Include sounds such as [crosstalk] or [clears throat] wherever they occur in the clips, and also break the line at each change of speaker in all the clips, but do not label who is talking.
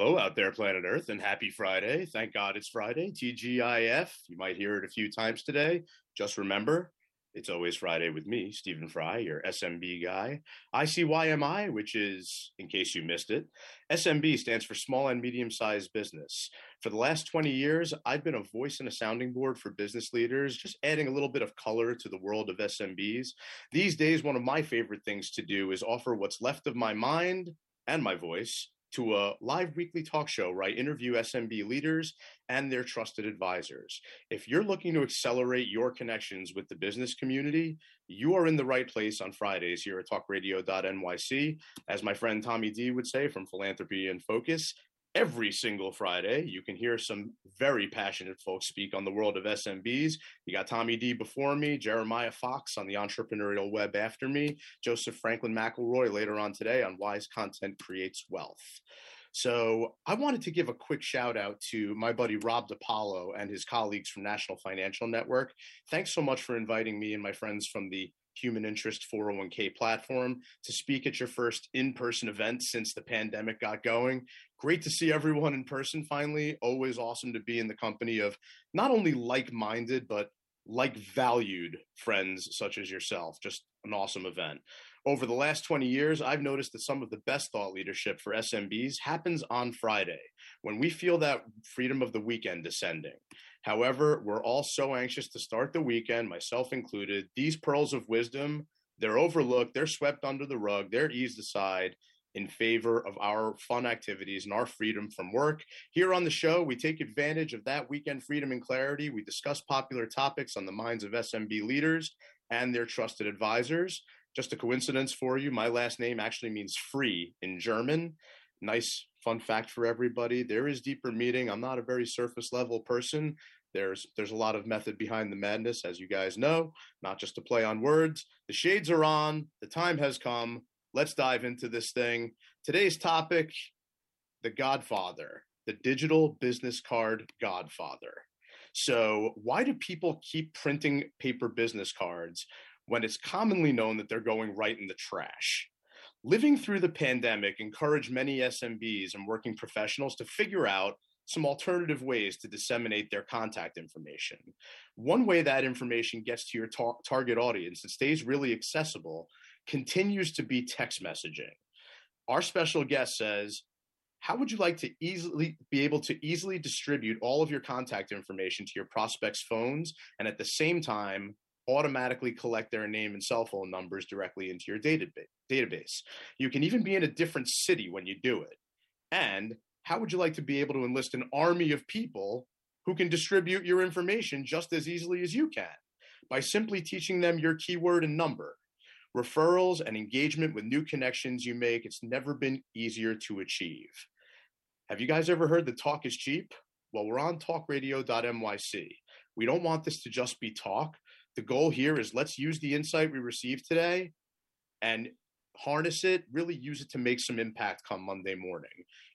Hello out there, planet Earth, and happy Friday. Thank God it's Friday. TGIF. You might hear it a few times today. Just remember, it's always Friday with me, Stephen Fry, your SMB guy. ICYMI, which is, in case you missed it, SMB stands for Small and Medium Sized Business. For the last 20 years, I've been a voice and a sounding board for business leaders, just adding a little bit of color to the world of SMBs. These days, one of my favorite things to do is offer what's left of my mind and my voice to a live weekly talk show where I interview SMB leaders and their trusted advisors. If you're looking to accelerate your connections with the business community, you are in the right place on Fridays here at talkradio.nyc. As my friend Tommy D would say from Philanthropy in Focus, every single Friday. You can hear some very passionate folks speak on the world of SMBs. You got Tommy D before me, Jeremiah Fox on the entrepreneurial web after me, Joseph Franklin McElroy later on today on Wise Content Creates Wealth. So I wanted to give a quick shout out to my buddy Rob DiPaolo and his colleagues from National Financial Network. Thanks so much for inviting me and my friends from the human interest 401k platform to speak at your first in person event since the pandemic got going. Great to see everyone in person finally. Always awesome to be in the company of not only like minded, but like valued friends such as yourself. Just an awesome event. Over the last 20 years, I've noticed that some of the best thought leadership for SMBs happens on Friday when we feel that freedom of the weekend descending. However, we're all so anxious to start the weekend, myself included. These pearls of wisdom, they're overlooked, they're swept under the rug, they're eased aside in favor of our fun activities and our freedom from work. Here on the show, we take advantage of that weekend freedom and clarity. We discuss popular topics on the minds of SMB leaders and their trusted advisors. Just a coincidence for you, my last name actually means free in German. Nice fun fact for everybody. There is deeper meaning. I'm not a very surface level person. There's there's a lot of method behind the madness, as you guys know, not just to play on words. The shades are on, the time has come. Let's dive into this thing. Today's topic, the Godfather, the digital business card Godfather. So, why do people keep printing paper business cards when it's commonly known that they're going right in the trash? Living through the pandemic encouraged many SMBs and working professionals to figure out some alternative ways to disseminate their contact information. One way that information gets to your tar- target audience and stays really accessible continues to be text messaging. Our special guest says, how would you like to easily be able to easily distribute all of your contact information to your prospects' phones and at the same time automatically collect their name and cell phone numbers directly into your database? You can even be in a different city when you do it. And how would you like to be able to enlist an army of people who can distribute your information just as easily as you can by simply teaching them your keyword and number? Referrals and engagement with new connections you make, it's never been easier to achieve. Have you guys ever heard that talk is cheap? Well, we're on talkradio.nyc. We don't want this to just be talk. The goal here is let's use the insight we received today and harness it, really use it to make some impact come Monday morning.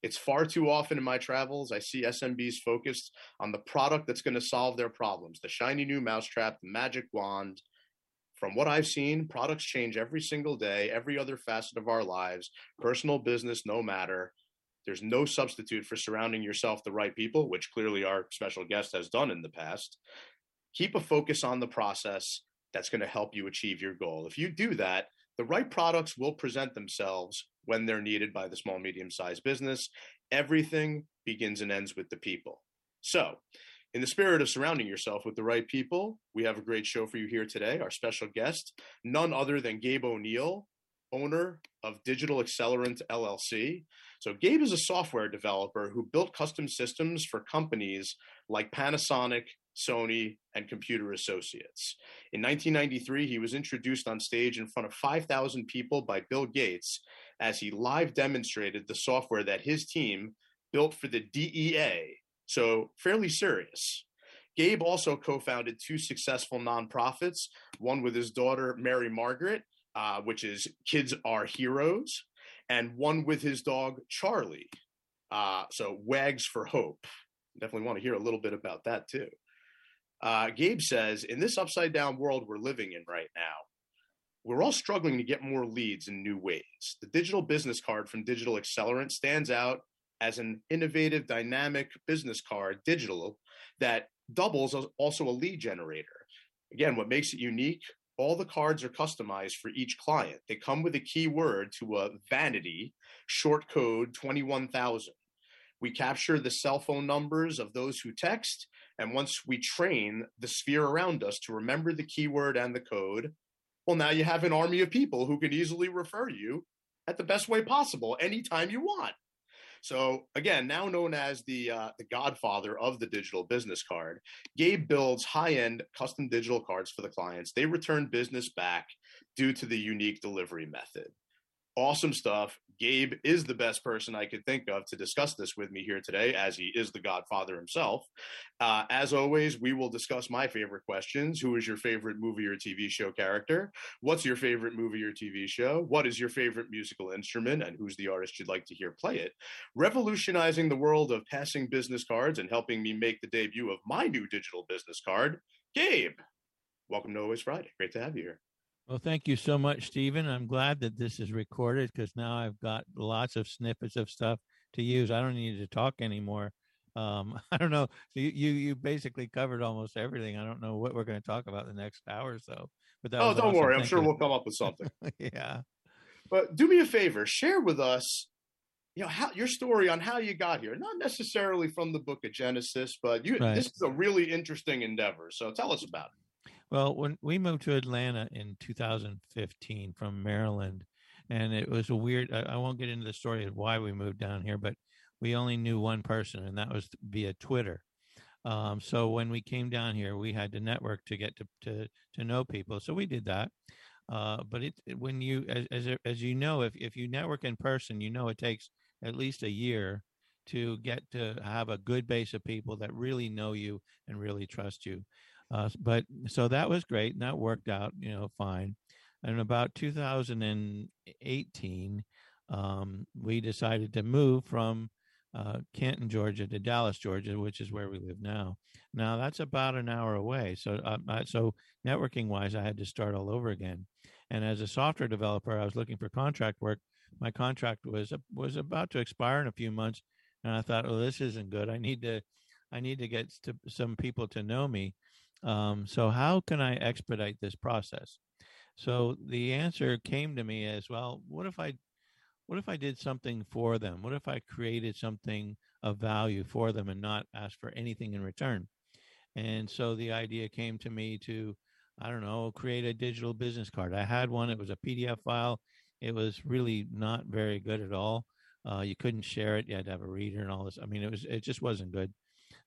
It's far too often in my travels, I see SMBs focused on the product that's going to solve their problems the shiny new mousetrap, the magic wand. From what I've seen, products change every single day, every other facet of our lives, personal, business, no matter. There's no substitute for surrounding yourself the right people, which clearly our special guest has done in the past. Keep a focus on the process that's going to help you achieve your goal. If you do that, the right products will present themselves when they're needed by the small, medium sized business. Everything begins and ends with the people. So, in the spirit of surrounding yourself with the right people, we have a great show for you here today. Our special guest, none other than Gabe O'Neill, owner of Digital Accelerant LLC. So, Gabe is a software developer who built custom systems for companies like Panasonic, Sony, and Computer Associates. In 1993, he was introduced on stage in front of 5,000 people by Bill Gates as he live demonstrated the software that his team built for the DEA. So, fairly serious. Gabe also co founded two successful nonprofits, one with his daughter, Mary Margaret, uh, which is Kids Are Heroes, and one with his dog, Charlie. Uh, so, Wags for Hope. Definitely want to hear a little bit about that too. Uh, Gabe says, in this upside down world we're living in right now, we're all struggling to get more leads in new ways. The digital business card from Digital Accelerant stands out as an innovative, dynamic business card, digital, that doubles as also a lead generator. Again, what makes it unique all the cards are customized for each client. They come with a keyword to a vanity short code 21,000. We capture the cell phone numbers of those who text, and once we train the sphere around us to remember the keyword and the code, well, now you have an army of people who can easily refer you at the best way possible anytime you want. So again, now known as the uh, the godfather of the digital business card, Gabe builds high-end custom digital cards for the clients. They return business back due to the unique delivery method awesome stuff. Gabe is the best person I could think of to discuss this with me here today, as he is the godfather himself. Uh, as always, we will discuss my favorite questions. Who is your favorite movie or TV show character? What's your favorite movie or TV show? What is your favorite musical instrument? And who's the artist you'd like to hear play it? Revolutionizing the world of passing business cards and helping me make the debut of my new digital business card, Gabe. Welcome to Always Friday. Great to have you here.
Well, thank you so much, Stephen. I'm glad that this is recorded because now I've got lots of snippets of stuff to use. I don't need to talk anymore. Um, [laughs] I don't know. You, you you basically covered almost everything. I don't know what we're going to talk about the next hour or so.
But that oh, don't awesome. worry. I'm sure you. we'll come up with something. [laughs]
yeah.
But do me a favor. Share with us, you know, how your story on how you got here. Not necessarily from the Book of Genesis, but you. Right. This is a really interesting endeavor. So tell us about it.
Well, when we moved to Atlanta in 2015 from Maryland, and it was a weird, I, won't get into the story of why we moved down here, but we only knew one person, and that was via Twitter. Um, so when we came down here, we had to network to get to to, to know people. So we did that. Uh, but it when you as as, as you know, if if you network in person, you know it takes at least a year to get to have a good base of people that really know you and really trust you. Uh, but so that was great, and that worked out, you know, fine. And about 2018, um, we decided to move from uh, Canton, Georgia, to Dallas, Georgia, which is where we live now. Now that's about an hour away. So, uh, so networking wise, I had to start all over again. And as a software developer, I was looking for contract work. My contract was was about to expire in a few months, and I thought, "Oh, this isn't good. I need to, I need to get to some people to know me." Um, so how can I expedite this process? So the answer came to me as well. What if I, what if I did something for them? What if I created something of value for them and not ask for anything in return? And so the idea came to me to, I don't know, create a digital business card. I had one. It was a PDF file. It was really not very good at all. Uh, you couldn't share it. You had to have a reader and all this. I mean, it was it just wasn't good.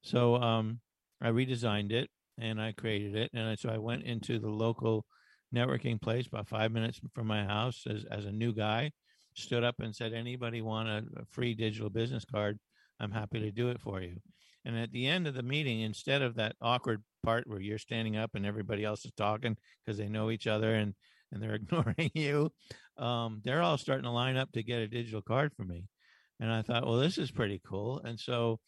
So um, I redesigned it and I created it. And so I went into the local networking place about five minutes from my house as, as a new guy, stood up and said, anybody want a, a free digital business card? I'm happy to do it for you. And at the end of the meeting, instead of that awkward part where you're standing up and everybody else is talking because they know each other and, and they're [laughs] ignoring you, um, they're all starting to line up to get a digital card from me. And I thought, well, this is pretty cool. And so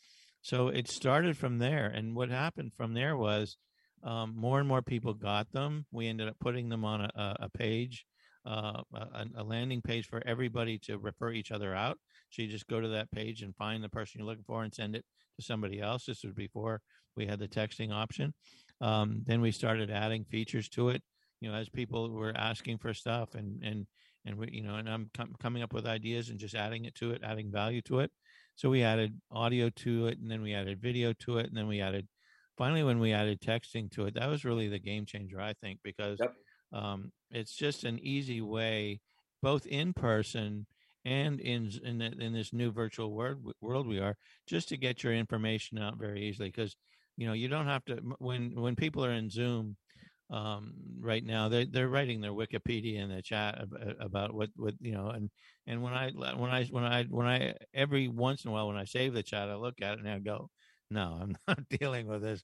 so it started from there. And what happened from there was um, more and more people got them. We ended up putting them on a, a page, uh, a, a, landing page for everybody to refer each other out. So you just go to that page and find the person you're looking for and send it to somebody else. This was before we had the texting option. Um, then we started adding features to it. You know, as people were asking for stuff, and and and we, you know, and I'm com- coming up with ideas and just adding it to it, adding value to it. So we added audio to it, and then we added video to it, and then we added finally when we added texting to it. That was really the game changer, I think, because yep. um, it's just an easy way, both in person and in in, in this new virtual world world we are, just to get your information out very easily. Because you know you don't have to when when people are in Zoom um, right now. They're they're writing their Wikipedia in the chat about what what you know. And and when I when I when I when I every once in a while when I save the chat, I look at it and I go, no, I'm [laughs] not dealing with this.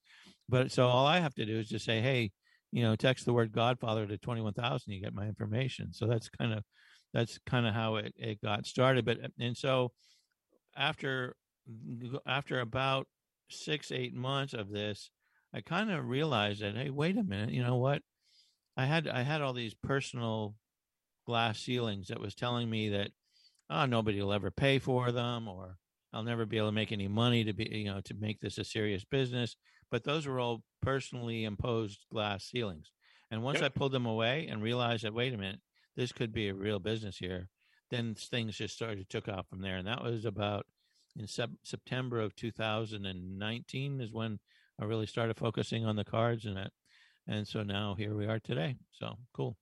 But so all I have to do is just say, hey, you know, text the word Godfather to twenty one thousand, you get my information. So that's kind of that's kind of how it it got started. But and so after after about six eight months of this I kind of realized that, hey, wait a minute, you know what? I had I had all these personal glass ceilings that was telling me that oh nobody will ever pay for them or I'll never be able to make any money to be, you know, to make this a serious business. But those were all personally imposed glass ceilings. And once yep. I pulled them away and realized that, wait a minute, this could be a real business here, then things just started to took off from there. And that was about in sep- September of 2019 is when I really started focusing on the cards and that. And so now here we are today. So cool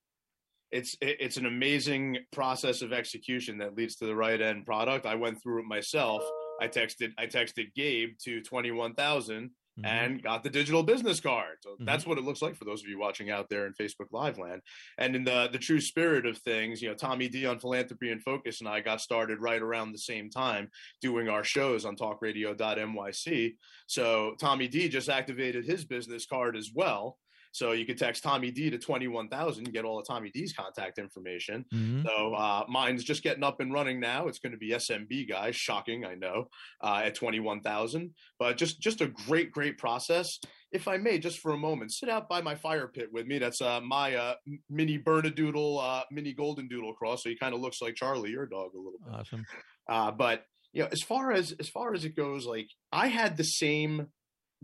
it's it's an amazing process of execution that leads to the right end product. I went through it myself. I texted I texted Gabe to twenty one thousand mm-hmm. and got the digital business card. So mm-hmm. that's what it looks like for those of you watching out there in Facebook Live land. And in the the true spirit of things, you know, Tommy D on Philanthropy in Focus and I got started right around the same time doing our shows on talkradio.nyc. So Tommy D just activated his business card as well. So you could text Tommy D to 21,000, get all of Tommy D's contact information. Mm-hmm. So uh, mine's just getting up and running now. It's going to be SMB guys. Shocking, I know, uh, at 21,000. But just, just a great, great process. If I may, just for a moment, sit out by my fire pit with me. That's uh, my uh, mini Bernedoodle, uh, mini Golden Doodle cross. So he kind of looks like Charlie, your dog, a little bit.
Awesome.
Uh, but you know, as far as as far as it goes, like I had the same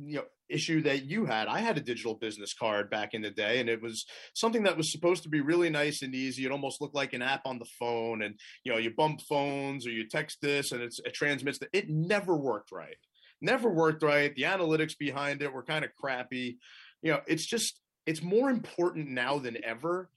you know issue that you had. I had a digital business card back in the day, and it was something that was supposed to be really nice and easy. It almost looked like an app on the phone, and you know, you bump phones or you text this, and it transmits. The, it never worked right. Never worked right. The analytics behind it were kind of crappy. You know, it's just it's more important now than ever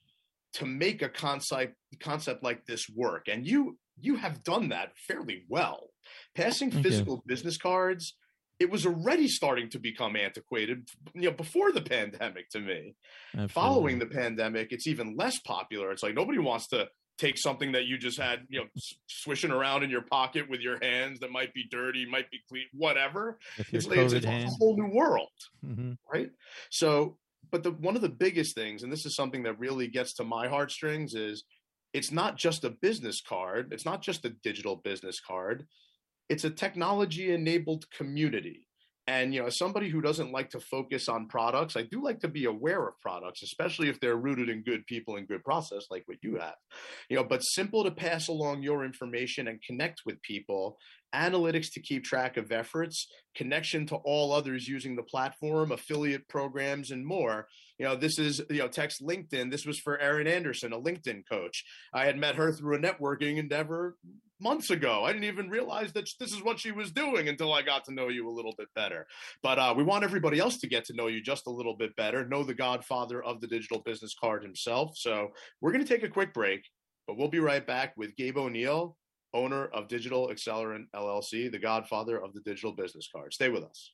to make a concept concept like this work, and you you have done that fairly well. Passing physical business cards it was already starting to become antiquated you know before the pandemic to me. Absolutely. following the pandemic it's even less popular. It's like nobody wants to take something that you just had you know swishing around in your pocket with your hands that might be dirty might be clean whatever. It's, like, it's, it's a whole new world mm-hmm. right? So but the one of the biggest things and this is something that really gets to my heartstrings is it's not just a business card. It's not just a digital business card it's a technology enabled community. And you know as somebody who doesn't like to focus on products i do like to be aware of products especially if they're rooted in good people and good process like what you have. You know but simple to pass along your information and connect with people analytics to keep track of efforts connection to all others using the platform affiliate programs and more you know this is you know text linkedin this was for erin anderson a linkedin coach i had met her through a networking endeavor months ago. I didn't even realize that this is what she was doing until I got to know you a little bit better. But uh, we want everybody else to get to know you just a little bit better, know the godfather of the digital business card himself. So we're going to take a quick break, but we'll be right back with Gabe O'Neill, owner of Digital Accelerant LLC, the godfather of the digital business card. Stay with us.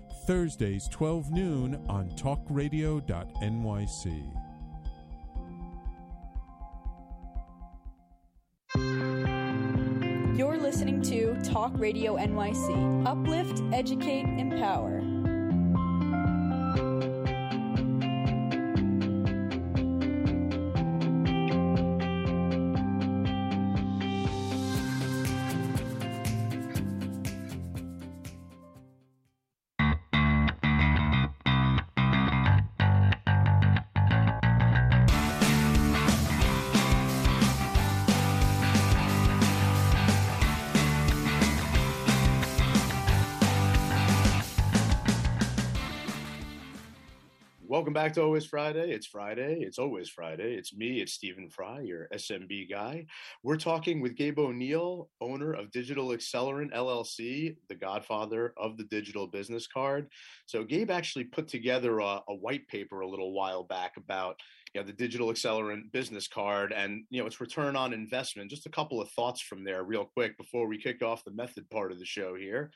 Thursdays, 12 noon on talkradio.nyc.
You're listening to Talk Radio NYC. Uplift, educate, empower.
Welcome back to Always Friday. It's Friday. It's always Friday. It's me. It's Stephen Fry, your SMB guy. We're talking with Gabe O'Neill, owner of Digital Accelerant LLC, the godfather of the digital business card. So Gabe actually put together a, a white paper a little while back about you know the digital accelerant business card and you know its return on investment. Just a couple of thoughts from there, real quick, before we kick off the method part of the show here.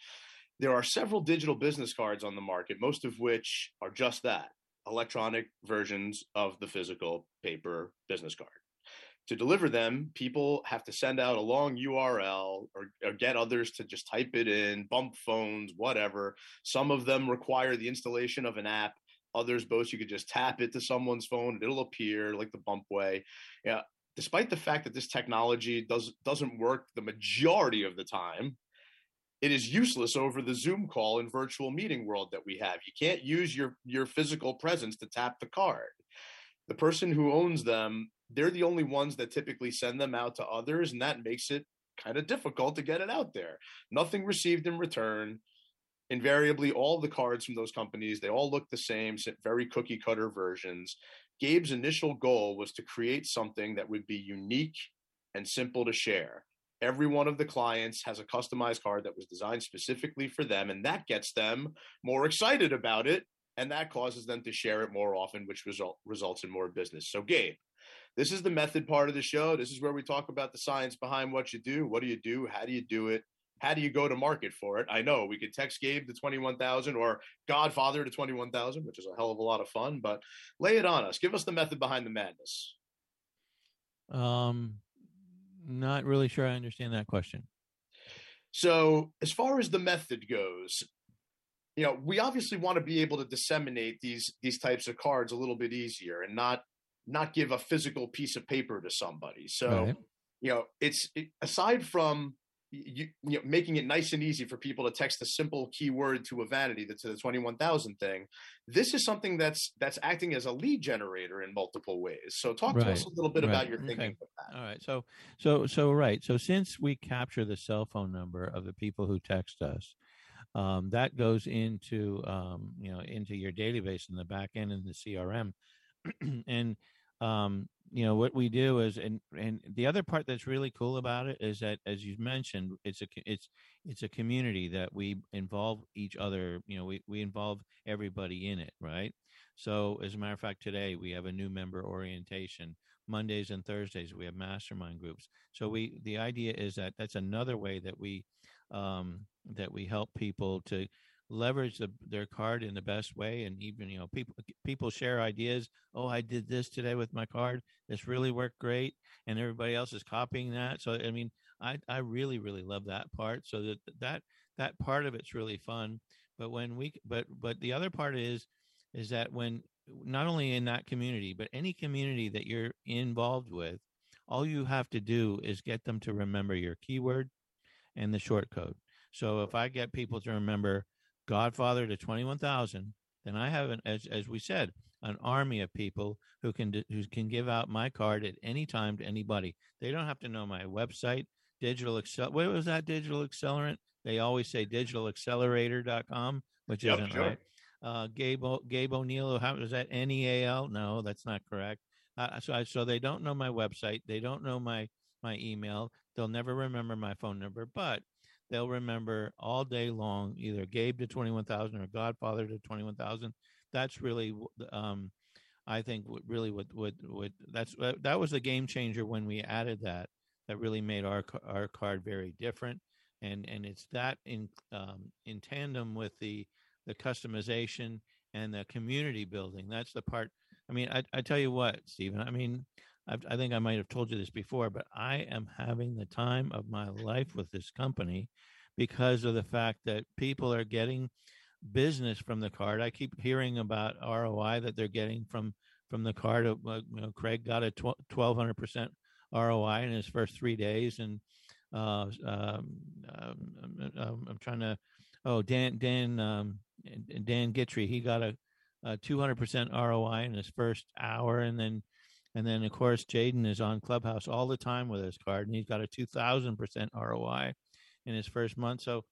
There are several digital business cards on the market, most of which are just that electronic versions of the physical paper business card. To deliver them, people have to send out a long URL or, or, get others to just type it in, bump phones, whatever. Some of them require the installation of an app. Others, both you could just tap it to someone's phone and it'll appear like the bump way. Yeah, despite the fact that this technology does doesn't work the majority of the time, it is useless over the Zoom call and virtual meeting world that we have. You can't use your your physical presence to tap the card. The person who owns them, they're the only ones that typically send them out to others, and that makes it kind of difficult to get it out there. Nothing received in return. Invariably, all the cards from those companies, they all look the same, very cookie cutter versions. Gabe's initial goal was to create something that would be unique and simple to share every one of the clients has a customized card that was designed specifically for them and that gets them more excited about it and that causes them to share it more often which result results in more business so gabe this is the method part of the show this is where we talk about the science behind what you do what do you do how do you do it how do you go to market for it? I know we could text Gabe to 21,000 or Godfather to 21,000, which is a hell of a lot of fun, but lay it on us. Give us the method behind the madness.
Um, not really sure I understand that question.
So, as far as the method goes, you know, we obviously want to be able to disseminate these these types of cards a little bit easier and not not give a physical piece of paper to somebody. So, right. you know, it's it, aside from you, you know, making it nice and easy for people to text a simple keyword to a vanity to the 21,000 thing. This is something that's that's acting as a lead generator in multiple ways. So talk right. to us a little bit right. about your thinking okay. that.
All right. So so so right. So since we capture the cell phone number of the people who text us, um, that goes into um, you know into your database in the back end in the CRM, [clears throat] and um, you know what we do is and and the other part that's really cool about it is that as you mentioned it's a it's it's a community that we involve each other you know we, we involve everybody in it right? So as a matter of fact today we have a new member orientation mondays and thursdays we have mastermind groups. So we the idea is that that's another way that we um that we help people to leverage the, their card in the best way and even you know people people share ideas oh i did this today with my card. This really worked great and everybody else is copying that. So i mean i i really really love that part. So that that that part of it's really fun. But when we but but the other part is is that when not only in that community but any community that you're involved with all you have to do is get them to remember your keyword and the short code. So if i get people to remember Godfather to 21,000, then I have, an, as, as we said, an army of people who can who can give out my card at any time to anybody. They don't have to know my website, digital excel. What was that digital accelerant? They always say digitalaccelerator.com, which yep, isn't sure. right. Uh, Gabe, Gabe O'Neill, how is that N E A L? No, that's not correct. Uh, so, so they don't know my website. They don't know my my email. They'll never remember my phone number, but they'll remember all day long either Gabe to 21,000 or Godfather to 21,000. That's really, um, I think, really what, what, what that's, that was the game changer when we added that, that really made our, our card very different. And, and it's that in, um, in tandem with the, the customization and the community building. That's the part. I mean, I, I tell you what, Stephen, I mean, I've, i think I might have told you this before, but I am having the time of my life with this company because of the fact that people are getting business from the card. I keep hearing about ROI that they're getting from from the card. Uh, you know, Craig got a twelve hundred percent ROI in his first three days, and uh, um, um, um, I'm trying to. Oh, Dan Dan um, Dan Gitry, he got a, a 200% ROI in his first hour, and then and then, of course, Jaden is on Clubhouse all the time with his card, and he's got a 2,000% ROI in his first month. So,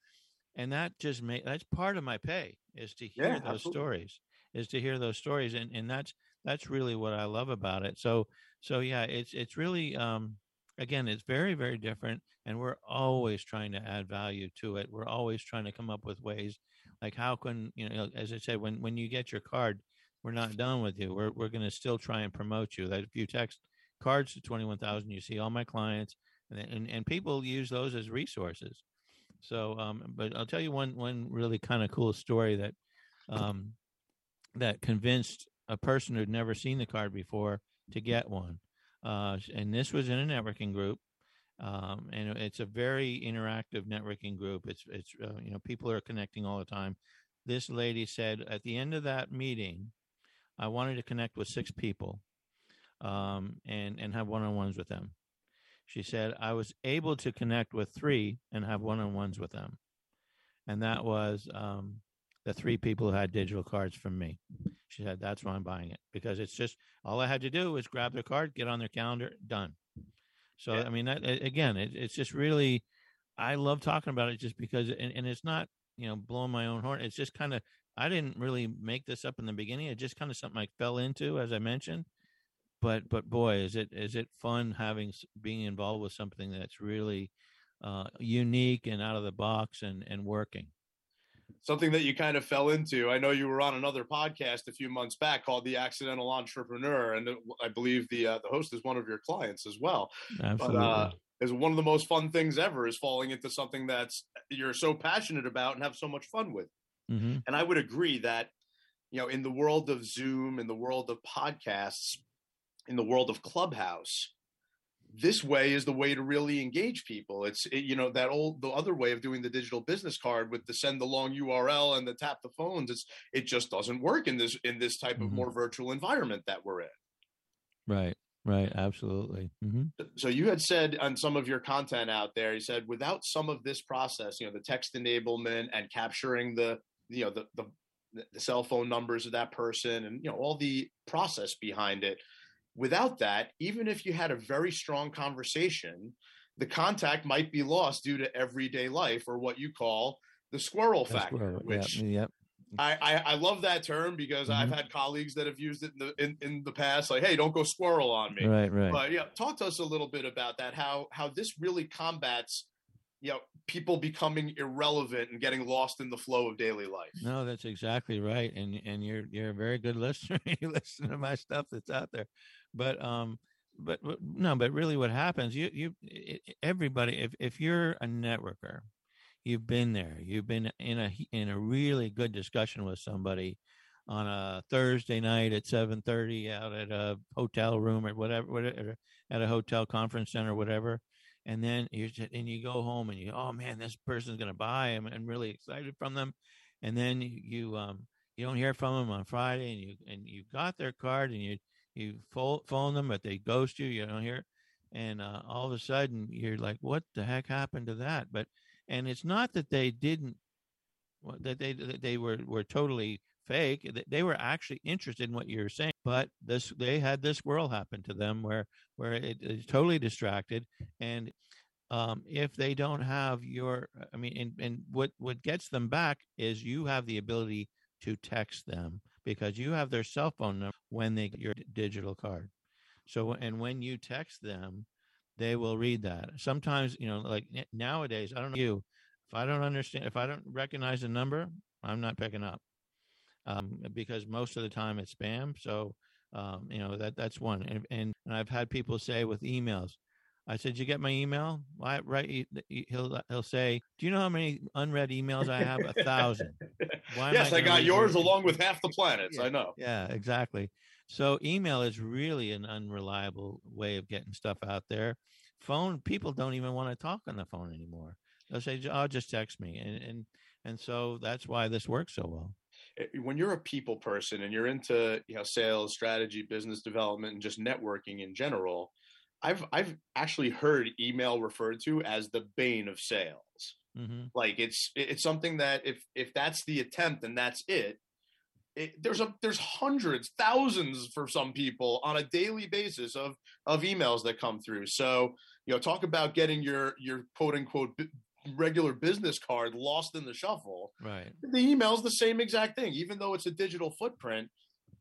and that just made that's part of my pay is to hear yeah, those absolutely. stories. is to hear those stories, and and that's that's really what I love about it. So so yeah, it's it's really um, again, it's very very different, and we're always trying to add value to it. We're always trying to come up with ways, like how can you know, as I said, when when you get your card, we're not done with you. We're we're going to still try and promote you. That if you text cards to twenty one thousand, you see all my clients, and, and and people use those as resources. So, um, but I'll tell you one one really kind of cool story that um, that convinced a person who'd never seen the card before to get one. Uh, and this was in a networking group, um, and it's a very interactive networking group. It's it's uh, you know people are connecting all the time. This lady said at the end of that meeting, I wanted to connect with six people, um, and and have one on ones with them. She said I was able to connect with three and have one on ones with them, and that was um, the three people who had digital cards from me. She said, That's why I'm buying it because it's just all I had to do was grab their card, get on their calendar, done. So, yeah. I mean, that, again, it, it's just really, I love talking about it just because, and, and it's not, you know, blowing my own horn. It's just kind of, I didn't really make this up in the beginning. It just kind of something I fell into, as I mentioned. But, but boy, is it, is it fun having, being involved with something that's really uh, unique and out of the box and, and working
something that you kind of fell into. I know you were on another podcast a few months back called The Accidental Entrepreneur, and I believe the uh, the host is one of your clients as well.
Absolutely.
But, uh, is one of the most fun things ever is falling into something that's you're so passionate about and have so much fun with.
Mm-hmm.
And I would agree that you know in the world of Zoom, in the world of podcasts, in the world of Clubhouse, this way is the way to really engage people it's it, you know that old the other way of doing the digital business card with the send the long url and the tap the phones it's it just doesn't work in this in this type mm-hmm. of more virtual environment that we're in
right right absolutely mm-hmm.
so you had said on some of your content out there you said without some of this process you know the text enablement and capturing the you know the the, the cell phone numbers of that person and you know all the process behind it Without that, even if you had a very strong conversation, the contact might be lost due to everyday life or what you call the squirrel the factor, squirrel. which
yep.
I, I, I, love that term because mm-hmm. I've had colleagues that have used it in the in, in the past, like, hey, don't go squirrel on me.
Right, right.
But yeah, talk to us a little bit about that, how how this really combats you know people becoming irrelevant and getting lost in the flow of daily life.
No that's exactly right and and you're you're a very good [laughs] listener you listen to my stuff that's out there. But um but, but no but really what happens you you everybody if if you're a networker you've been there you've been in a in a really good discussion with somebody on a Thursday night at 7:30 out at a hotel room or whatever, whatever at a hotel conference center whatever and then you and you go home and you oh man this person's going to buy I'm, I'm really excited from them and then you, um you don't hear from them on Friday and you and you got their card and you you phone them, but they ghost you. You don't hear, and uh, all of a sudden you're like, "What the heck happened to that?" But and it's not that they didn't that they that they were were totally fake. They were actually interested in what you're saying, but this they had this whirl happen to them where where it is totally distracted and. Um, if they don't have your, I mean, and, and what, what gets them back is you have the ability to text them because you have their cell phone number when they get your digital card. So, and when you text them, they will read that. Sometimes, you know, like nowadays, I don't know you, if I don't understand, if I don't recognize a number, I'm not picking up um, because most of the time it's spam. So, um, you know, that that's one. And, and, and I've had people say with emails, I said, "You get my email?" Why, right? He'll he'll say, "Do you know how many unread emails I have? A thousand.
yes, I, I got yours along with half the planets.
Yeah,
I know.
Yeah, exactly. So email is really an unreliable way of getting stuff out there. Phone people don't even want to talk on the phone anymore. They'll say, "Oh, just text me," and and and so that's why this works so well
when you're a people person and you're into you know sales strategy business development and just networking in general I've I've actually heard email referred to as the bane of sales.
Mm-hmm.
Like it's it's something that if if that's the attempt and that's it, it, there's a there's hundreds, thousands for some people on a daily basis of of emails that come through. So you know, talk about getting your your quote unquote regular business card lost in the shuffle.
Right.
The email is the same exact thing, even though it's a digital footprint.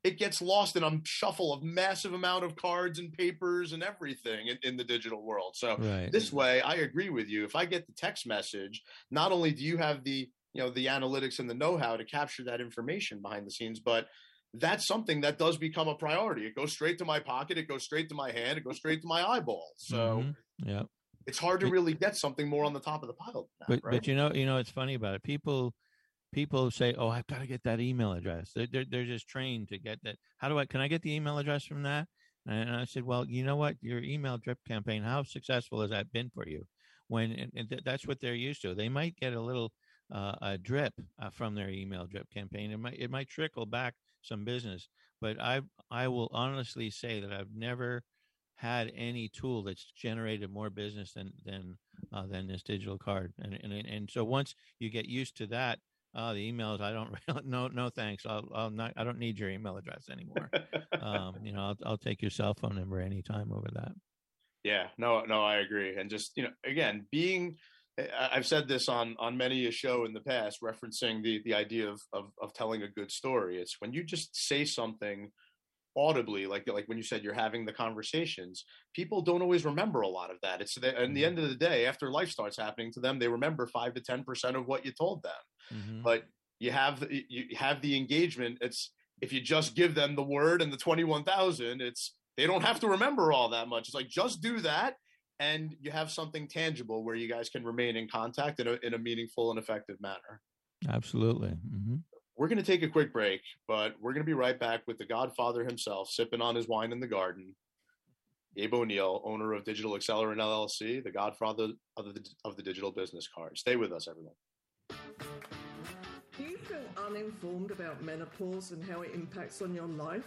It gets lost in a shuffle of massive amount of cards and papers and everything in, in the digital world. So
Right.
this way, I agree with you. If I get the text message, not only do you have the you know the analytics and the know-how to capture that information behind the scenes, but that's something that does become a priority. It goes straight to my pocket, it goes straight to my hand, it goes straight to my eyeball. So
Mhm. yeah.
it's hard to really get something more on the top of the pile. Than that,
but
right?
but you know you know it's funny about it people people say oh i've got to get that email address. They're, they're, they're just trained to get that. How do i can i get the email address from that? And i said well you know what? Your email drip campaign how successful has that been for you? When and, th- that's what they're used to. They might get a little uh, a drip uh, from their email drip campaign. It might it might trickle back some business but i i will honestly say that i've never had any tool that's generated more business than than uh, than this digital card. And, and and so once you get used to that, uh, the emails I don't [laughs] no no thanks. I'll I'll not I don't need your email address anymore. um, you [laughs] know I'll I'll take your cell phone number anytime over that.
Yeah, no, no, I agree. And just you know, again, being I've said this on on many a show in the past, referencing the the idea of of, of telling a good story. It's when you just say something audibly, like like when you said you're having the conversations. People don't always remember a lot of that. It's the, in the end of the day, after life starts happening to them, they remember five to ten percent of what you told them.
Mhm.
But you have you have the engagement. It's if you just give them the word and the twenty one thousand, it's they don't have to remember all that much. It's like just do that, and you have something tangible where you guys can remain in contact in a in a meaningful and effective manner.
Absolutely. hmm
We're going to take a quick break, but we're going to be right back with the Godfather himself, sipping on his wine in the garden. Gabe O'Neill, owner of Digital Accelerant LLC, the Godfather of the of the digital business card. Stay with us, everyone.
Do you feel uninformed about menopause and how it impacts on your life?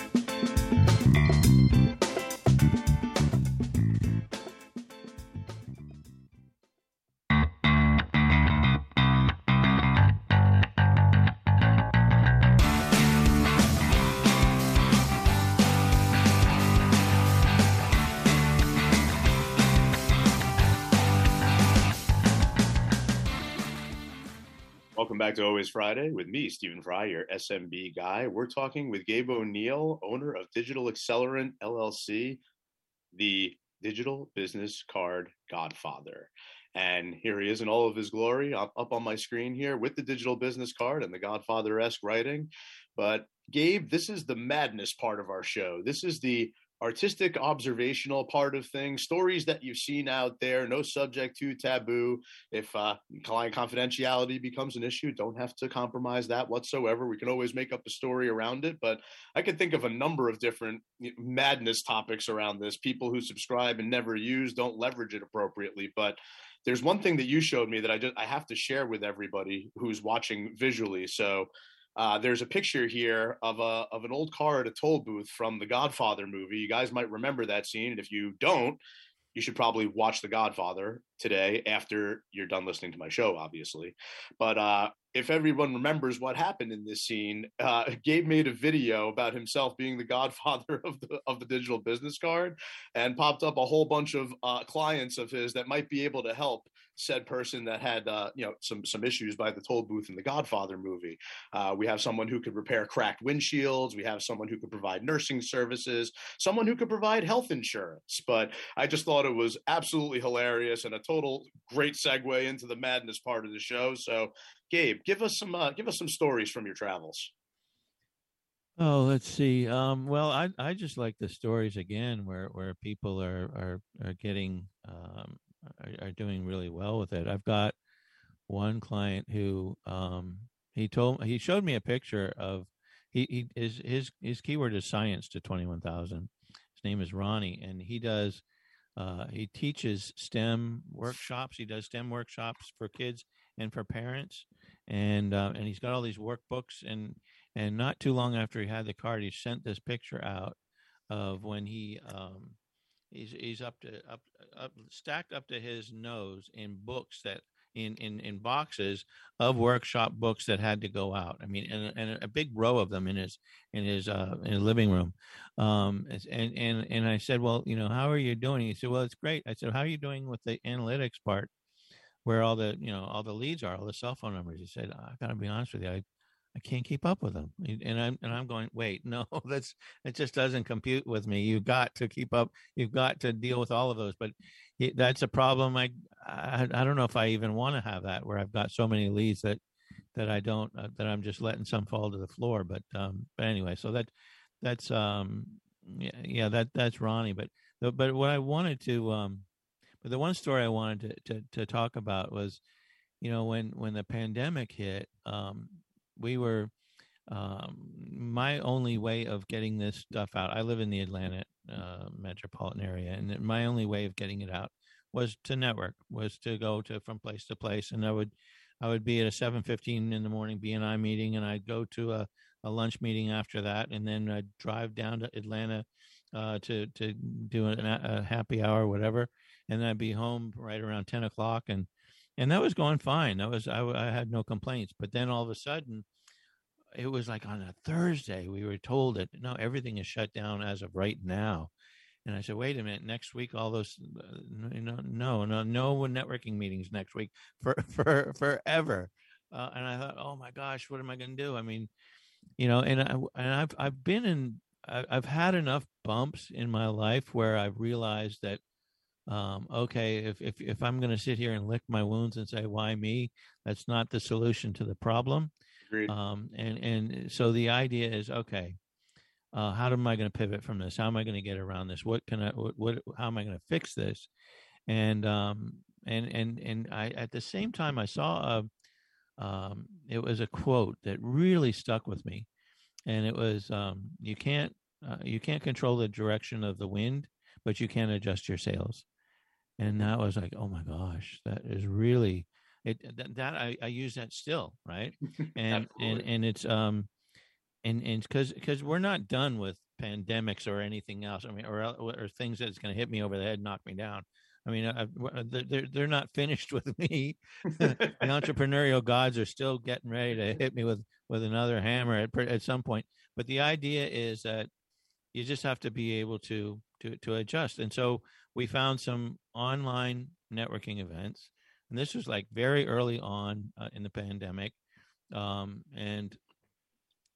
Back to Always Friday with me, Stephen Fry, your SMB guy. We're talking with Gabe O'Neill, owner of Digital Accelerant LLC, the digital business card godfather. And here he is in all of his glory up, on my screen here with the digital business card and the Godfather esque writing. But Gabe, this is the madness part of our show. This is the artistic observational part of things, stories that you've seen out there, no subject to taboo. If uh, client confidentiality becomes an issue, don't have to compromise that whatsoever. We can always make up a story around it. But I can think of a number of different madness topics around this. People who subscribe and never use don't leverage it appropriately. But there's one thing that you showed me that I just I have to share with everybody who's watching visually. So uh, there's a picture here of a of an old car at a toll booth from the Godfather movie. You guys might remember that scene, and if you don't, you should probably watch The Godfather today after you're done listening to my show, obviously. But uh, if everyone remembers what happened in this scene, [laughs] uh, Gabe made a video about himself being the godfather [laughs] of the of the digital business card, and popped up a whole bunch of uh, clients of his that might be able to help said person that had uh, you know some some issues by the toll booth in the Godfather movie. Uh, we have someone who could repair cracked windshields. We have someone who could provide nursing services. Someone who could provide health insurance. But I just thought it was absolutely hilarious and a total great segue into the madness part of the show. So, Gabe, give us some uh, give us some stories from your travels.
Oh, let's see. Um, well, I I just like the stories again, where where people are are are getting um, are, are doing really well with it. I've got one client who um, he told he showed me a picture of he, he his his his keyword is science to twenty one thousand. His name is Ronnie, and he does uh, he teaches STEM workshops. He does STEM workshops for kids and for parents, and uh, and he's got all these workbooks. and And not too long after he had the card, he sent this picture out of when he um, he's he's up to up up stacked up to his nose in books that in in in boxes of workshop books that had to go out. I mean, and, and a big row of them in his in his uh in his living room. Um, and and and I said, well, you know, how are you doing? He said, well, it's great. I said, how are you doing with the analytics part, where all the you know all the leads are, all the cell phone numbers? He said, I got to be honest with you, I I can't keep up with them. And I'm and I'm going, wait, no, [laughs] that's it just doesn't compute with me. You've got to keep up. You've got to deal with all of those. But that's a problem. I I, I don't know if I even want to have that where I've got so many leads that that I don't uh, that I'm just letting some fall to the floor. But um, but anyway, so that that's um yeah yeah that that's Ronnie. But but what I wanted to um but the one story I wanted to to, to talk about was you know when when the pandemic hit um we were um, my only way of getting this stuff out. I live in the Atlanta uh, metropolitan area, and my only way of getting it out was to network, was to go to from place to place, and I would I would be at a seven fifteen in the morning BNI meeting, and I'd go to a, a lunch meeting after that, and then I'd drive down to Atlanta uh, to to do a, a happy hour, whatever, and then I'd be home right around ten o'clock, and and that was going fine. That was I, I had no complaints. But then all of a sudden, it was like on a Thursday we were told that no, everything is shut down as of right now. And I said, wait a minute, next week all those, uh, no, no, no, no networking meetings next week [laughs] for for forever. Uh, and I thought, oh my gosh, what am I going to do? I mean, you know, and I and I've I've been in, I've had enough bumps in my life where I've realized that um, okay, if, if, if I'm going to sit here and lick my wounds and say, why me? That's not the solution to the problem. Um, and, and so the idea is, okay, uh, how am I going to pivot from this? How am I going to get around this? What can I, what, what how am I going to fix this? And, um, and, and, and I, at the same time, I saw a, um, it was a quote that really stuck with me. And it was, um, you can't, uh, you can't control the direction of the wind, but you can adjust your sails and that was like oh my gosh that is really it that, that I, I use that still right? [laughs] And and and it's um and and because because we're not done with pandemics or anything else i mean or or things that's going to hit me over the head knock me down. I mean I, they're they're not finished [laughs] with me. [laughs] The entrepreneurial gods are still getting ready to hit me with with another hammer at, at some point. But the idea is that you just have to be able to to to adjust and so we found some online networking events, and this was like very early on uh, in the pandemic, um, and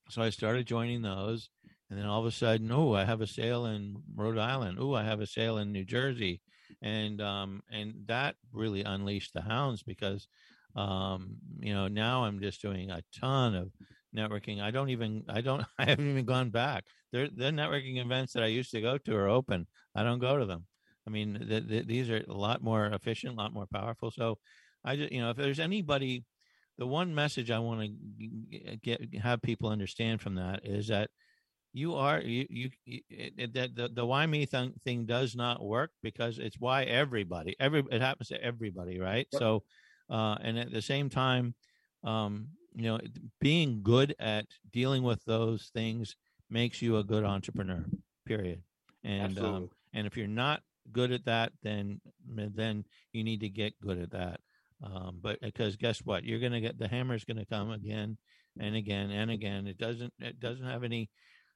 so I started joining those, and then all of a sudden, oh, I have a sale in Rhode Island. Oh, I have a sale in New Jersey, and um, and that really unleashed the hounds because um, you know now I'm just doing a ton of networking. I don't even I don't [laughs] I haven't even gone back. They're the networking events that I used to go to are open. I don't go to them. I mean, the, the, these are a lot more efficient, a lot more powerful. So, I just you know if there's anybody, the one message I want to get have people understand from that is that you are you you, it, that the, the why me thing, thing does not work because it's why everybody every it happens to everybody right yep. so uh and at the same time um you know being good at dealing with those things makes you a good entrepreneur period and um, and if you're not good at that then then you need to get good at that um but because guess what you're going to get the hammer's going to come again and again and again it doesn't it doesn't have any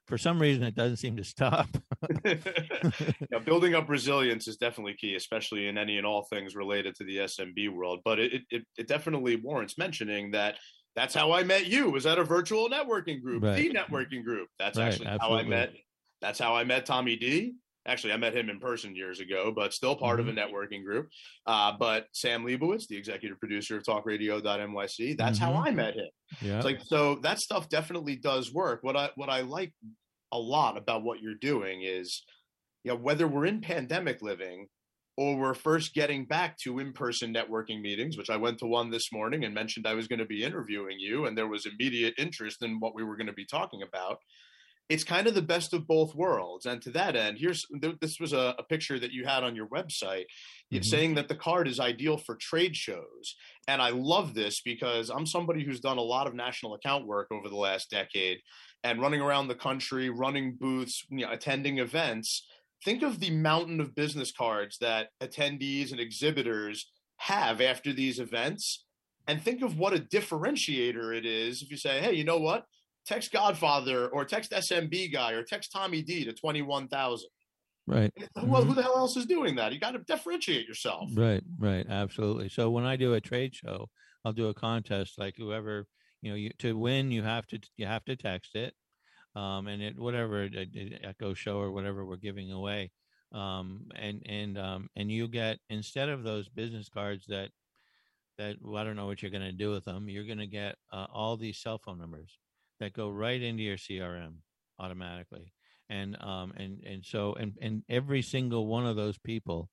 for some reason it doesn't seem to stop. [laughs]
building up resilience is definitely key, especially in any and all things related to the SMB world. But it, it, it definitely warrants mentioning that that's how I met you was at a virtual networking group, right. the networking group. That's right, actually absolutely. how I met. That's how I met Tommy D. Actually, I met him in person years ago, but still part mm-hmm. of a networking group. Uh, but Sam Leibowitz, the executive producer of TalkRadio.nyc, that's mm-hmm. how I met him. Yeah. It's like so that stuff definitely does work. What I what I like a lot about what you're doing is, you know, whether we're in pandemic living or we're first getting back to in-person networking meetings, which I went to one this morning and mentioned I was going to be interviewing you, and there was immediate interest in what we were going to be talking about. It's kind of the best of both worlds. And to that end, here's this was a, a picture that you had on your website. Mm-hmm. saying that the card is ideal for trade shows. And I love this because I'm somebody who's done a lot of national account work over the last decade and running around the country, running booths, you know, attending events, think of the mountain of business cards that attendees and exhibitors have after these events. And think of what a differentiator it is if you say, hey, you know what? Text Godfather or text SMB guy or text Tommy D to 21,000.
Right.
Well, mm-hmm. who the hell else is doing that? You got to differentiate yourself.
Right, right. Absolutely. So when I do a trade show, I'll do a contest like whoever you know you, to win you have to you have to text it um, and it whatever echo show or whatever we're giving away um, and and um, and you get instead of those business cards that that well, I don't know what you're going to do with them you're going to get uh, all these cell phone numbers that go right into your CRM automatically and um and and so and and every single one of those people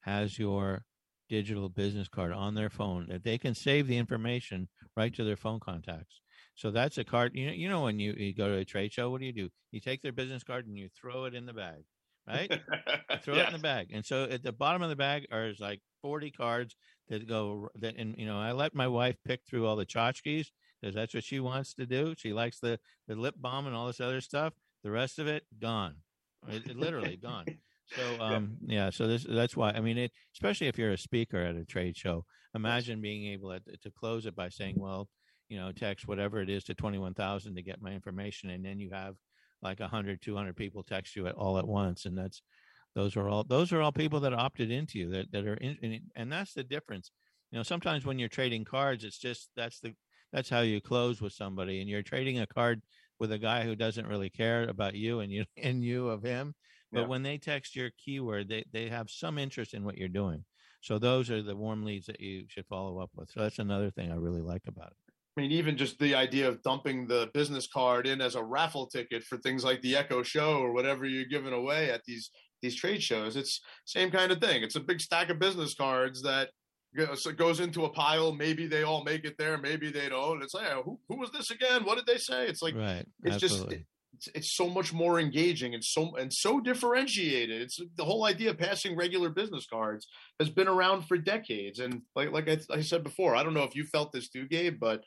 has your digital business card on their phone that they can save the information right to their phone contacts. So that's a card. You know, you know when you, you go to a trade show, what do you do? You take their business card and you throw it in the bag, right? [laughs] throw it in the bag. And so at the bottom of the bag are like 40 cards that go that and you know, I let my wife pick through all the tchotchkes because that's what she wants to do. She likes the the lip balm and all this other stuff. The rest of it gone. It, it literally gone. [laughs] So um yeah, so this that's why I mean it especially if you're a speaker at a trade show. Imagine being able to, to close it by saying, well, you know, text whatever it is to 21,000 to get my information and then you have like 100 200 people text you at all at once and that's those are all those are all people that opted into you that that are in and that's the difference. You know, sometimes when you're trading cards it's just that's the that's how you close with somebody and you're trading a card with a guy who doesn't really care about you and you [laughs] and you of him but yeah. when they text your keyword, they, they have some interest in what you're doing. So those are the warm leads that you should follow up with. So that's another thing I really like about it.
I mean, even just the idea of dumping the business card in as a raffle ticket for things like the Echo Show or whatever you're giving away at these these trade shows. It's same kind of thing. It's a big stack of business cards that goes into a pile. Maybe they all make it there. Maybe they don't. It's like, oh, who, who was this again? What did they say? It's like,
right.
it's Absolutely. just, it's, it's so much more engaging and so and so differentiated. It's the whole idea of passing regular business cards has been around for decades. And like like I, I said before, I don't know if you felt this too, Gabe, but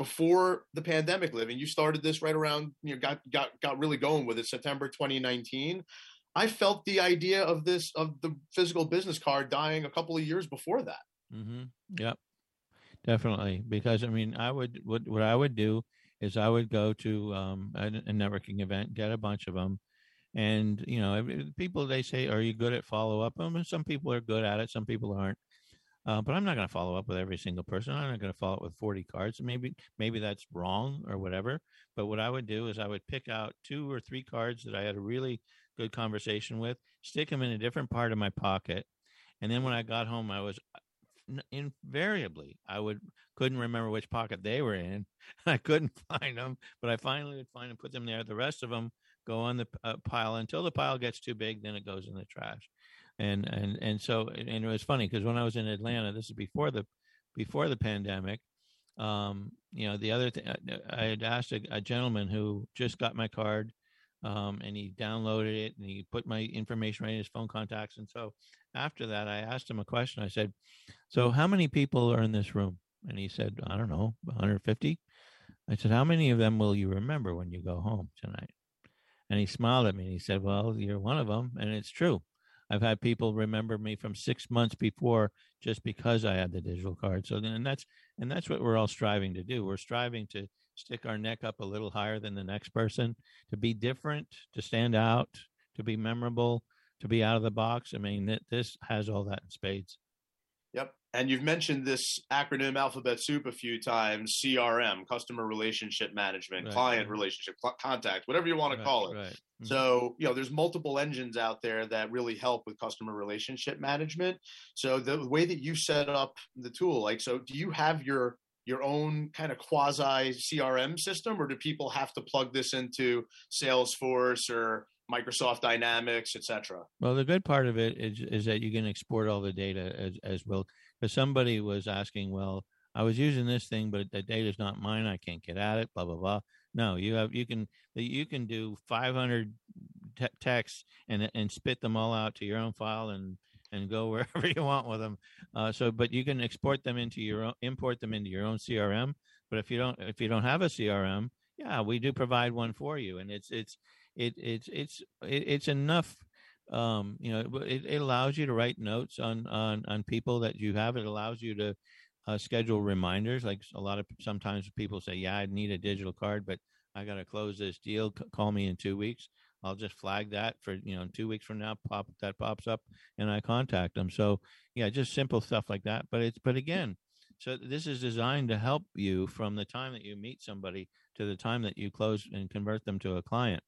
before the pandemic living, you started this right around you know got got got really going with it September 2019. I felt the idea of this of the physical business card dying a couple of years before that.
Mm-hmm. Yep, definitely. Because I mean, I would what what I would do is I would go to um, a, a, networking event, get a bunch of them, and you know, people they say, "Are you good at follow up?" Um, some people are good at it, some people aren't. Uh, but I'm not going to follow up with every single person. I'm not going to follow up with 40 cards. Maybe maybe that's wrong or whatever. But what I would do is I would pick out two or three cards that I had a really good conversation with, stick them in a different part of my pocket, and then when I got home, I was invariably I would couldn't remember which pocket they were in. [laughs] I couldn't find them, but I finally would find and put them there. The rest of them go on the uh, pile until the pile gets too big, then it goes in the trash. And and and so and it was funny because when I was in Atlanta, this is before the before the pandemic. Um, you know, the other thing I had asked a, a gentleman who just got my card um, and he downloaded it and he put my information right in his phone contacts. And so after that, I asked him a question. I said, "So how many people are in this room?" And he said, "I don't know, 150." I said, "How many of them will you remember when you go home tonight?" And he smiled at me and he said, "Well, you're one of them, and it's true." I've had people remember me from six months before just because I had the digital card. So and that's and that's what we're all striving to do. We're striving to stick our neck up a little higher than the next person, to be different, to stand out, to be memorable, to be out of the box. I mean, this has all that in spades.
Yep. And you've mentioned this acronym alphabet soup a few times CRM, customer relationship management, right, client relationship, cl- contact, whatever you want to right, call it. Mm-hmm. So, you know, there's multiple engines out there that really help with customer relationship management. So, the way that you set up the tool, like, so do you have your your own kind of quasi CRM system, or do people have to plug this into Salesforce or Microsoft Dynamics, etc.
Well, the good part of it is, is that you can export all the data as, as well. Because somebody was asking, well, I was using this thing, but the data is not mine. I can't get at it. Blah blah blah. No, you have you can you can do 500 te- texts and and spit them all out to your own file and and go [laughs] wherever you want with them. Uh, so, but you can export them into your own, import them into your own CRM. But if you don't if you don't have a CRM, yeah, we do provide one for you, and it's it's it it's it's it's enough um you know it, it allows you to write notes on on on people that you have it allows you to uh, schedule reminders like a lot of sometimes people say yeah i need a digital card but i got to close this deal C- call me in two weeks i'll just flag that for you know two weeks from now pop that pops up and i contact them so yeah just simple stuff like that but it's but again so this is designed to help you from the time that you meet somebody to the time that you close and convert them to a client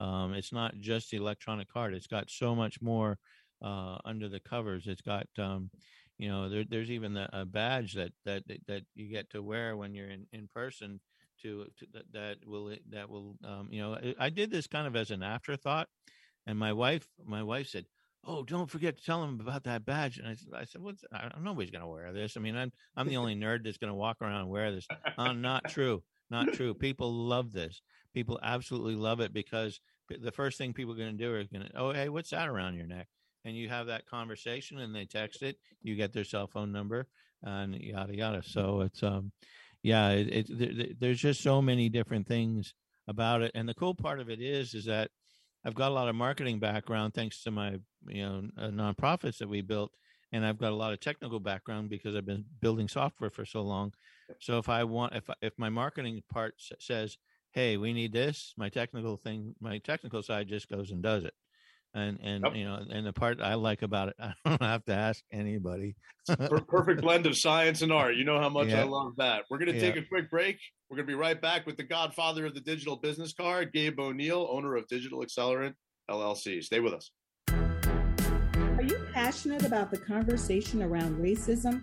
um, it's not just the electronic card. It's got so much more uh, under the covers. It's got, um, you know, there, there's even the, a badge that, that that you get to wear when you're in, in person. To, to that, that will that will um, you know I did this kind of as an afterthought, and my wife my wife said, "Oh, don't forget to tell them about that badge." And I, said, I said, "What's? I, nobody's going to wear this. I mean, I'm I'm the only nerd that's going to walk around and wear this. Uh, not true. Not true. People love this. People absolutely love it because the first thing people are going to do are going to, oh, hey, what's that around your neck? And you have that conversation and they text it. You get their cell phone number and yada, yada. So it's, um, yeah, it, it, there's just so many different things about it. And the cool part of it is, is that I've got a lot of marketing background thanks to my, you know, uh, nonprofits that we built and I've got a lot of technical background because I've been building software for so long. So if I want, if if my marketing part says, "Hey, we need this," my technical thing, my technical side just goes and does it. And and yep. you know, and the part I like about it, [laughs] I don't have to ask anybody.
perfect [laughs] blend of science and art. You know how much I love that. We're going to take a quick break. We're going to be right back with the godfather of the digital business card, Gabe O'Neill, owner of Digital Accelerant LLC. Stay with us Are you
passionate about the conversation around racism?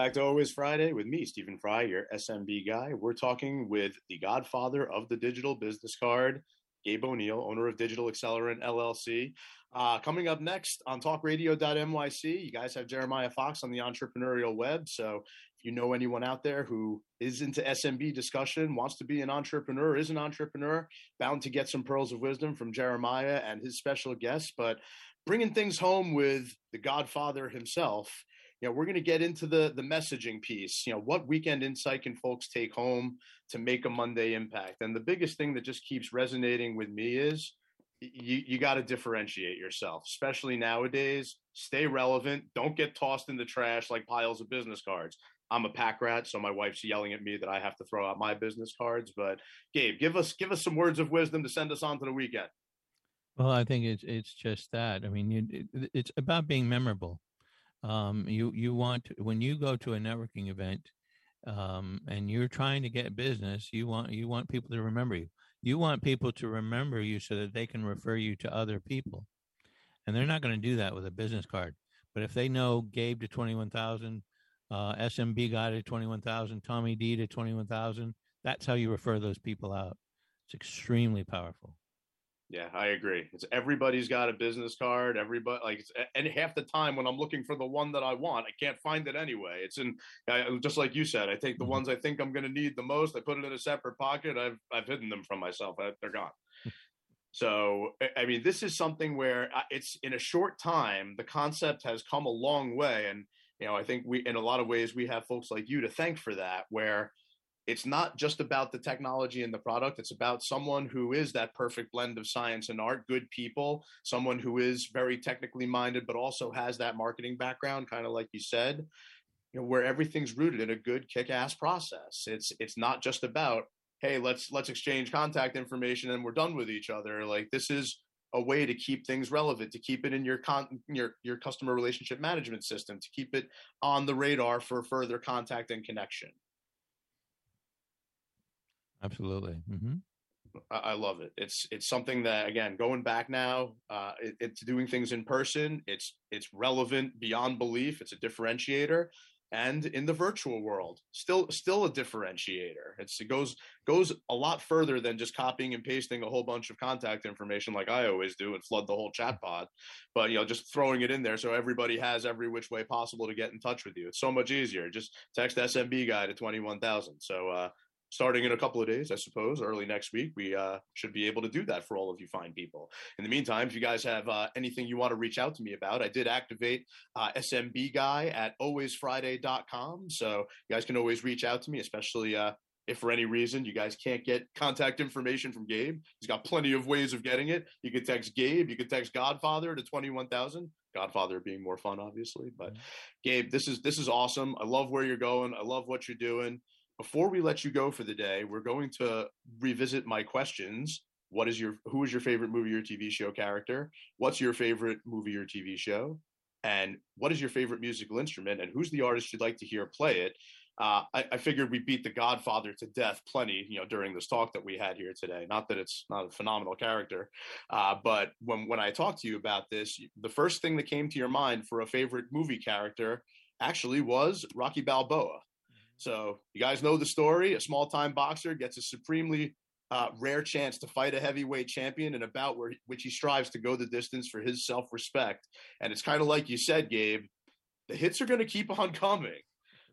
Back to Always Friday with me, Stephen Fry, your SMB guy. We're talking with the godfather of the digital business card, Gabe O'Neill, owner of Digital Accelerant LLC. Uh, coming up next on talkradio.nyc, you guys have Jeremiah Fox on the entrepreneurial web. So if you know anyone out there who is into SMB discussion, wants to be an entrepreneur, is an entrepreneur, bound to get some pearls of wisdom from Jeremiah and his special guests, but bringing things home with the godfather himself you know we're going to get into the the messaging piece you know what weekend insight can folks take home to make a monday impact? And the biggest thing that just keeps resonating with me is you you got to differentiate yourself especially nowadays. Stay relevant. Don't get tossed in the trash like piles of business cards. I'm a pack rat so my wife's yelling at me that i have to throw out my business cards. But gabe give us give us some words of wisdom to send us on to the weekend.
Well i think it's it's just that. I mean you, it, it's about being memorable um, you you want when you go to a networking event um, and you're trying to get business you want you want people to remember you. You want people to remember you so that they can refer you to other people. And they're not going to do that with a business card. But if they know gabe to 21000 uh, smb guy to 21000 tommy d to 21000 that's how you refer those people out. It's extremely powerful
yeah, I agree. It's everybody's got a business card. Everybody like, and half the time when I'm looking for the one that I want, I can't find it anyway. It's in I, just like you said. I take the mm-hmm. ones I think I'm going to need the most. I put it in a separate pocket. I've I've hidden them from myself. I, they're gone. [laughs] so I mean, this is something where uh, it's in a short time. The concept has come a long way, and you know, I think we in a lot of ways we have folks like you to thank for that. Where it's not just about the technology and the product. It's about someone who is that perfect blend of science and art good people someone who is very technically minded but also has that marketing background kind of like you said you know where everything's rooted in a good kick-ass process. It's it's not just about hey let's let's exchange contact information and we're done with each other. Like this is a way to keep things relevant to keep it in your con your your customer relationship management system to keep it on the radar for further contact and connection
Absolutely. Mm-hmm.
I love it. It's it's something that again, going back now, uh, it, it's doing things in person. It's it's relevant beyond belief. It's a differentiator, and in the virtual world, still still a differentiator. It's, it goes goes a lot further than just copying and pasting a whole bunch of contact information like I always do and flood the whole chat pod. But you know, just throwing it in there so everybody has every which way possible to get in touch with you. It's so much easier. Just text SMB guy to twenty one thousand. So. uh starting in a couple of days, I suppose, early next week, we uh, should be able to do that for all of you fine people. In the meantime, if you guys have uh, anything you want to reach out to me about, I did activate uh, SMB guy at alwaysfriday.com. So you guys can always reach out to me, especially uh, if for any reason you guys can't get contact information from Gabe. He's got plenty of ways of getting it. You can text Gabe, you can text Godfather to 21,000. Godfather being more fun, obviously. But mm-hmm. Gabe, this is this is awesome. I love where you're going. I love what you're doing before we let you go for the day, we're going to revisit my questions. What is your who is your favorite movie or TV show character? What's your favorite movie or TV show? And what is your favorite musical instrument? And who's the artist you'd like to hear play it? Uh, I, I, figured we beat The Godfather to death plenty, you know, during this talk that we had here today. Not that it's not a phenomenal character, uh, but when when I talked to you about this, the first thing that came to your mind for a favorite movie character actually was Rocky Balboa. So you guys know the story. A small time boxer gets a supremely uh, rare chance to fight a heavyweight champion in a bout where which he strives to go the distance for his self respect. And it's kind of like you said, Gabe. The hits are going to keep on coming,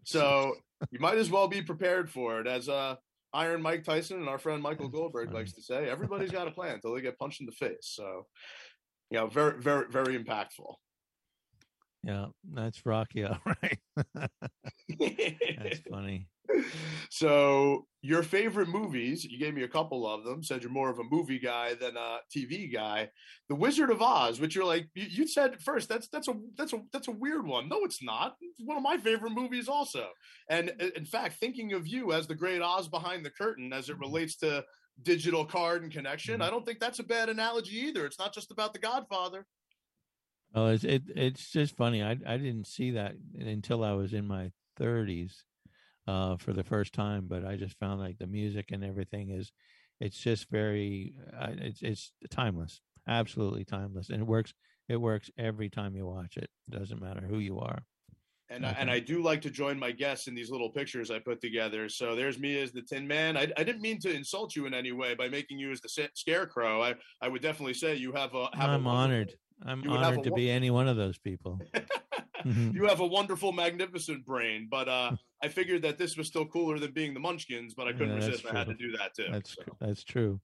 so [laughs] you might as well be prepared for it. As uh, Iron Mike Tyson and our friend Michael Goldberg likes to say, everybody's [laughs] got a plan until they get punched in the face. So, you know, very, very, very impactful.
Yeah, that's Rocky, [laughs] all right. that's [laughs] funny.
So, your favorite movies? You gave me a couple of them. Said you're more of a movie guy than a TV guy. The Wizard of Oz, which you're like you, you said first. That's that's a that's a that's a weird one. No, it's not. It's one of my favorite movies, also. And in fact, thinking of you as the great Oz behind the curtain, as it mm-hmm. relates to digital card and connection, mm-hmm. I don't think that's a bad analogy either. It's not just about The Godfather.
Oh, it's it, it's just funny. I I didn't see that until I was in my 30s uh, for the first time, but I just found like the music and everything is it's just very uh, it's it's timeless, absolutely timeless, and it works. It works every time you watch it. It doesn't matter who you are.
And I, and I do like to join my guests in these little pictures I put together. So there's me as the Tin Man. I, I didn't mean to insult you in any way by making you as the Scarecrow. I, I would definitely say you have a. Have
I'm
a
honored. I'm honored to be any one of those people. [laughs]
you have a wonderful, magnificent brain, but uh, [laughs] I figured that this was still cooler than being the Munchkins, but I couldn't
Yeah,
resist. I had to do that too.
That's
so.
that's true.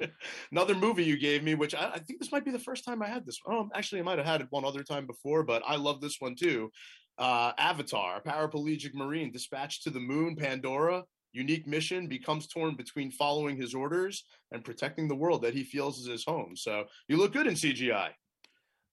[laughs]
Another movie you gave me, which I, I think this might be the first time I had this. Oh, actually, I might have had it one other time before, but I love this one too. Uh, Avatar, a paraplegic marine dispatched to the moon, Pandora. Unique mission becomes torn between following his orders and protecting the world that he feels is his home. So you look good in CGI.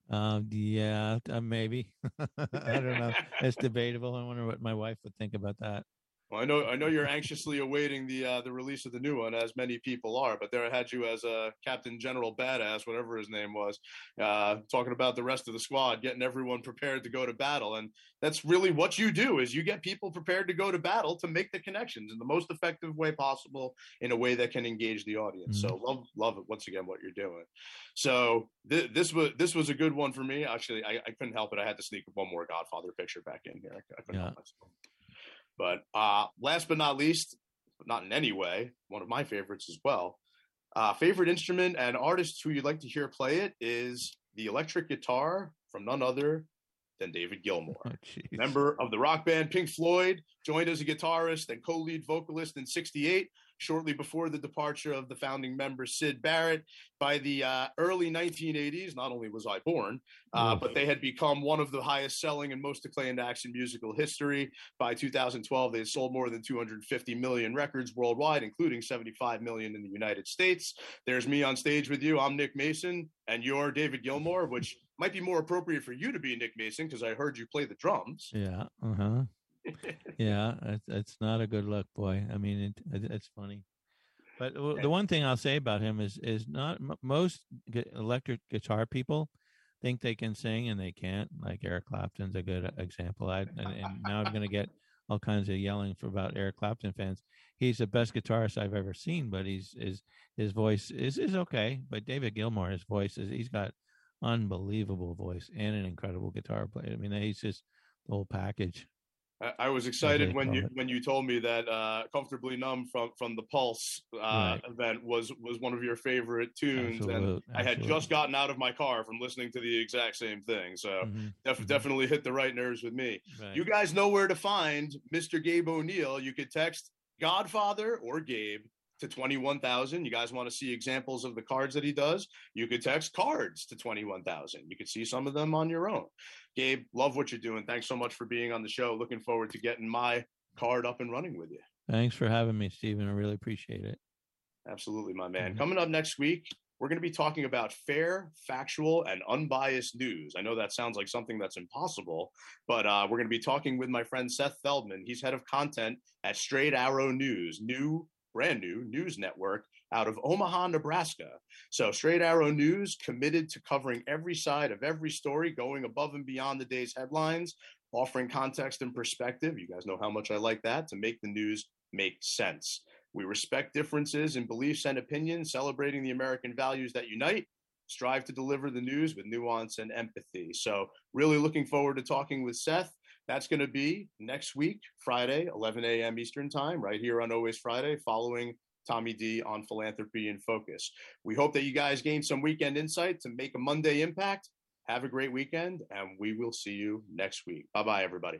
Um, yeah, uh, maybe. [laughs] I don't know. [laughs] It's debatable. I wonder what my wife would think about that.
Well, I know I know you're anxiously awaiting the uh, the release of the new one, as many people are. But there I had you as a Captain General Badass, whatever his name was, uh, talking about the rest of the squad, getting everyone prepared to go to battle, and that's really what you do: is you get people prepared to go to battle to make the connections in the most effective way possible, in a way that can engage the audience. So love love it once again what you're doing. So th- this was this was a good one for me. Actually, I, I couldn't help it. I had to sneak one more Godfather picture back in here. I, I couldn't help myself. But uh, last but not least, but not in any way, one of my favorites as well. Uh, favorite instrument and artist who you'd like to hear play it is the electric guitar from none other than David Gilmour. Member of the rock band Pink Floyd, joined as a guitarist and co lead vocalist in 68, shortly before the departure of the founding member Syd Barrett. By the uh, early 1980s, not only was I born, uh,
Mm.
but they had become one of the highest selling and most acclaimed acts in musical history. By 2012, they had sold more than 250 million records worldwide, including 75 million in the United States. There's me on stage with you. I'm Nick Mason, and you're David Gilmour, which might be more appropriate for you to be Nick Mason because I heard you play the drums.
Yeah. Uh huh. Yeah, it's, it's not a good look, boy. I mean, it, it, it's funny. But the one thing I'll say about him is is not most electric guitar people think they can sing and they can't. Like Eric Clapton's a good example. I and, and now I'm going to get all kinds of yelling for about Eric Clapton fans. He's the best guitarist I've ever seen, but he's is his voice is is okay. But David Gilmour, his voice is he's got unbelievable voice and an incredible guitar player. I mean, he's just the whole package.
I, I was excited when you
it.
when you told me that uh, "Comfortably Numb" from from the Pulse uh,
Right.
event was was one of your favorite tunes, and
Absolute-
I had just gotten out of my car from listening to the exact same thing. So
Mhm.
def- definitely hit the right nerves with me.
Right.
You guys know where to find Mr. Gabe O'Neill. You could text Godfather or Gabe to 21,000. You guys want to see examples of the cards that he does? You could text cards to 21,000. You could see some of them on your own. Gabe, love what you're doing. Thanks so much for being on the show. Looking forward to getting my card up and running with you.
Thanks for having me, Stephen. I really appreciate it.
Absolutely, my man.
Mm-hmm.
Coming up next week, we're going to be talking about fair, factual, and unbiased news. I know that sounds like something that's impossible, but uh, we're going to be talking with my friend Seth Feldman. He's head of content at Straight Arrow News, new, brand new news network out of Omaha, Nebraska. So, Straight Arrow News committed to covering every side of every story, going above and beyond the day's headlines, offering context and perspective. You guys know how much I like that to make the news make sense. We respect differences in beliefs and opinions, celebrating the American values that unite, strive to deliver the news with nuance and empathy. So, really looking forward to talking with Seth. That's going to be next week, Friday, 11 a.m. Eastern Time, right here on Always Friday, following Tommy D on Philanthropy in Focus. We hope that you guys gain some weekend insight to make a Monday impact. Have a great weekend, and we will see you next week. Bye bye, everybody.